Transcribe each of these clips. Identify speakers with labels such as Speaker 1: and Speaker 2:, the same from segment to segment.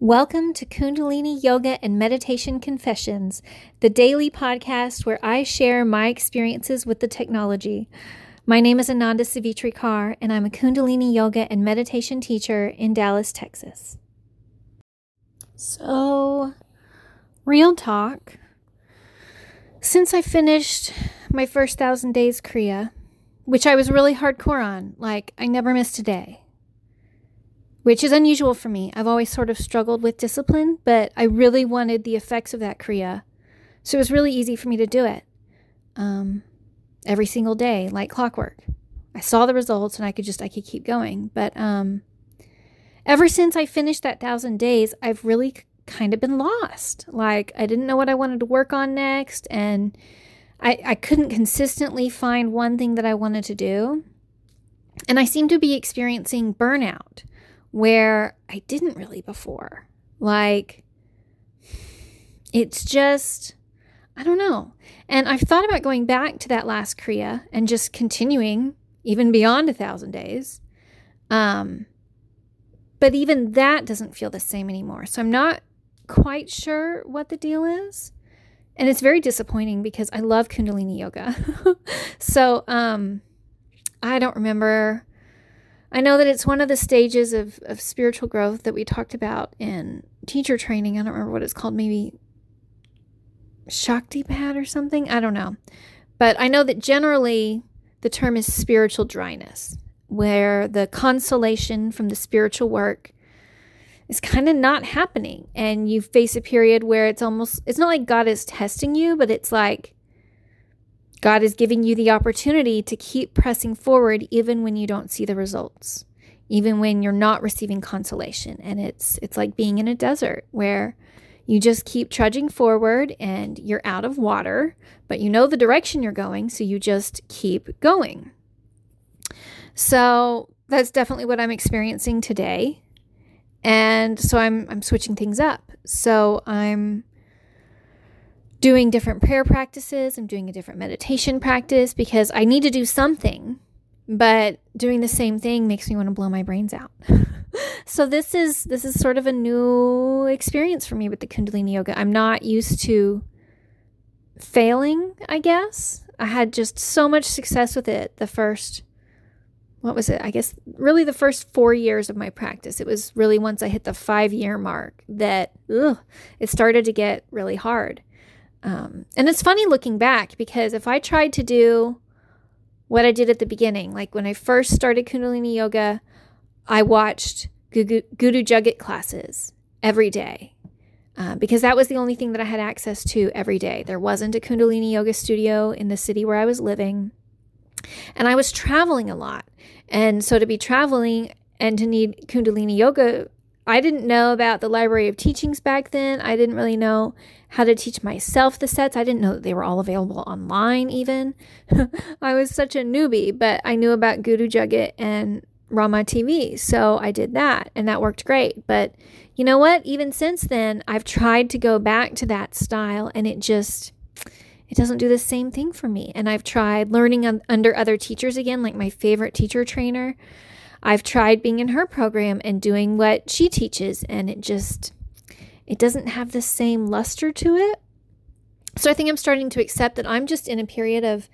Speaker 1: Welcome to Kundalini Yoga and Meditation Confessions, the daily podcast where I share my experiences with the technology. My name is Ananda Savitri Kaur, and I'm a Kundalini Yoga and Meditation teacher in Dallas, Texas. So, real talk. Since I finished my first thousand days Kriya, which I was really hardcore on, like I never missed a day which is unusual for me. I've always sort of struggled with discipline, but I really wanted the effects of that Kriya. So it was really easy for me to do it um, every single day, like clockwork. I saw the results and I could just, I could keep going. But um, ever since I finished that thousand days, I've really kind of been lost. Like I didn't know what I wanted to work on next. And I, I couldn't consistently find one thing that I wanted to do. And I seem to be experiencing burnout where I didn't really before. Like, it's just, I don't know. And I've thought about going back to that last Kriya and just continuing even beyond a thousand days. Um, but even that doesn't feel the same anymore. So I'm not quite sure what the deal is. And it's very disappointing because I love Kundalini yoga. so um, I don't remember I know that it's one of the stages of, of spiritual growth that we talked about in teacher training. I don't remember what it's called, maybe Shaktipat or something. I don't know. But I know that generally the term is spiritual dryness, where the consolation from the spiritual work is kind of not happening. And you face a period where it's almost, it's not like God is testing you, but it's like, God is giving you the opportunity to keep pressing forward even when you don't see the results, even when you're not receiving consolation. And it's it's like being in a desert where you just keep trudging forward and you're out of water, but you know the direction you're going, so you just keep going. So that's definitely what I'm experiencing today. And so I'm I'm switching things up. So I'm doing different prayer practices. I'm doing a different meditation practice because I need to do something, but doing the same thing makes me want to blow my brains out. so this is this is sort of a new experience for me with the Kundalini yoga. I'm not used to failing, I guess. I had just so much success with it the first what was it? I guess really the first 4 years of my practice. It was really once I hit the 5 year mark that ugh, it started to get really hard. Um, and it's funny looking back because if I tried to do what I did at the beginning, like when I first started Kundalini Yoga, I watched Guru, Jagat classes every day uh, because that was the only thing that I had access to every day. There wasn't a Kundalini Yoga studio in the city where I was living. And I was traveling a lot. And so to be traveling and to need Kundalini Yoga I didn't know about the library of teachings back then. I didn't really know how to teach myself the sets. I didn't know that they were all available online, even. I was such a newbie, but I knew about Guru Jagat and Rama TV. So I did that, and that worked great. But you know what? Even since then, I've tried to go back to that style, and it just. It doesn't do the same thing for me. And I've tried learning un- under other teachers again, like my favorite teacher trainer. I've tried being in her program and doing what she teaches, and it just it doesn't have the same luster to it. So I think I'm starting to accept that I'm just in a period of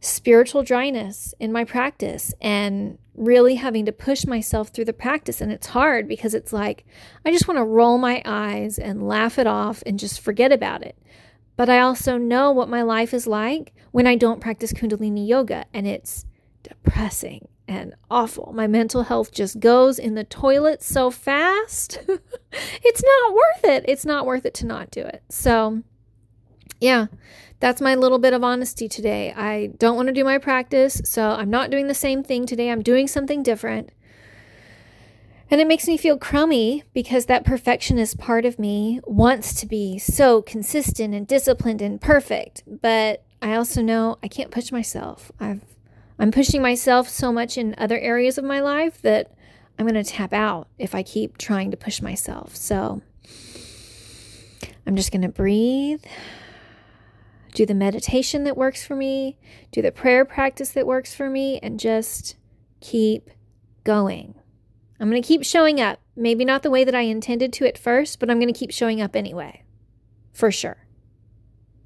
Speaker 1: spiritual dryness in my practice and really having to push myself through the practice. And it's hard because it's like, I just want to roll my eyes and laugh it off and just forget about it. But I also know what my life is like when I don't practice Kundalini yoga, and it's depressing and awful. My mental health just goes in the toilet so fast. it's not worth it. It's not worth it to not do it. So, yeah, that's my little bit of honesty today. I don't want to do my practice, so I'm not doing the same thing today. I'm doing something different. And it makes me feel crummy because that perfectionist part of me wants to be so consistent and disciplined and perfect. But I also know I can't push myself. I've I'm pushing myself so much in other areas of my life that I'm going to tap out if I keep trying to push myself. So I'm just going to breathe, do the meditation that works for me, do the prayer practice that works for me, and just keep going. I'm going to keep showing up Maybe not the way that I intended to at first, but I'm going to keep showing up anyway. For sure.